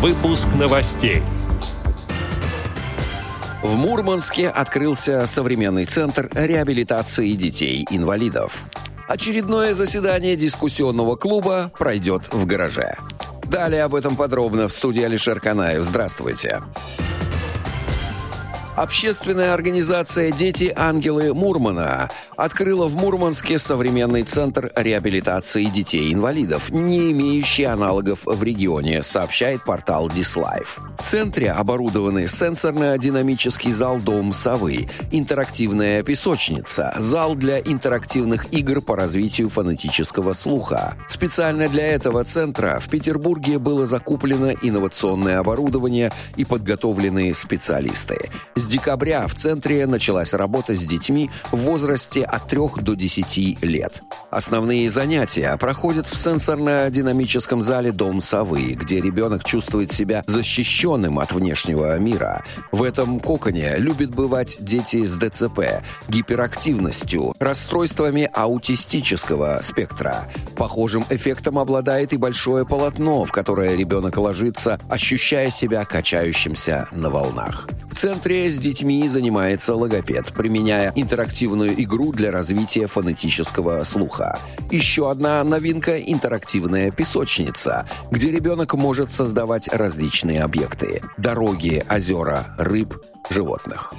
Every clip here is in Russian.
Выпуск новостей. В Мурманске открылся современный центр реабилитации детей-инвалидов. Очередное заседание дискуссионного клуба пройдет в гараже. Далее об этом подробно в студии Алишер Канаев. Здравствуйте. Здравствуйте. Общественная организация «Дети-ангелы Мурмана» открыла в Мурманске современный центр реабилитации детей-инвалидов, не имеющий аналогов в регионе, сообщает портал Дислайф. В центре оборудованы сенсорно-динамический зал «Дом совы», интерактивная песочница, зал для интерактивных игр по развитию фонетического слуха. Специально для этого центра в Петербурге было закуплено инновационное оборудование и подготовлены специалисты декабря в центре началась работа с детьми в возрасте от 3 до 10 лет. Основные занятия проходят в сенсорно-динамическом зале «Дом совы», где ребенок чувствует себя защищенным от внешнего мира. В этом коконе любят бывать дети с ДЦП, гиперактивностью, расстройствами аутистического спектра. Похожим эффектом обладает и большое полотно, в которое ребенок ложится, ощущая себя качающимся на волнах. Центре с детьми занимается логопед, применяя интерактивную игру для развития фонетического слуха. Еще одна новинка – интерактивная песочница, где ребенок может создавать различные объекты – дороги, озера, рыб, животных.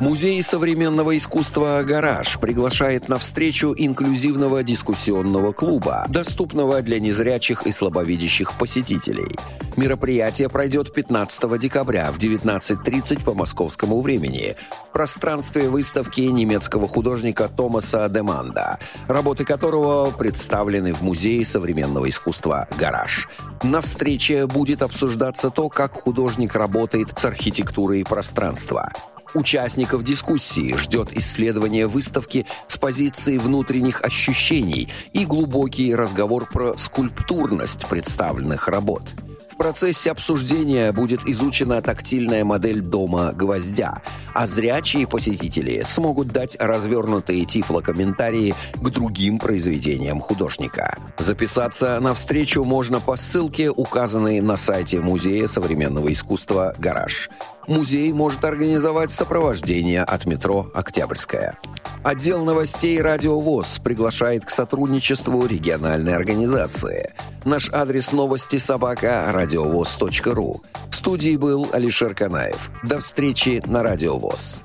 Музей современного искусства «Гараж» приглашает на встречу инклюзивного дискуссионного клуба, доступного для незрячих и слабовидящих посетителей. Мероприятие пройдет 15 декабря в 19.30 по московскому времени в пространстве выставки немецкого художника Томаса Деманда, работы которого представлены в Музее современного искусства «Гараж». На встрече будет обсуждаться то, как художник работает с архитектурой пространства – Участников дискуссии ждет исследование выставки с позиции внутренних ощущений и глубокий разговор про скульптурность представленных работ. Процессе обсуждения будет изучена тактильная модель дома гвоздя, а зрячие посетители смогут дать развернутые тифлокомментарии к другим произведениям художника. Записаться на встречу можно по ссылке, указанной на сайте Музея современного искусства «Гараж» музей может организовать сопровождение от метро «Октябрьская». Отдел новостей «Радио ВОЗ» приглашает к сотрудничеству региональной организации. Наш адрес новости собака – радиовоз.ру. В студии был Алишер Канаев. До встречи на «Радио ВОЗ».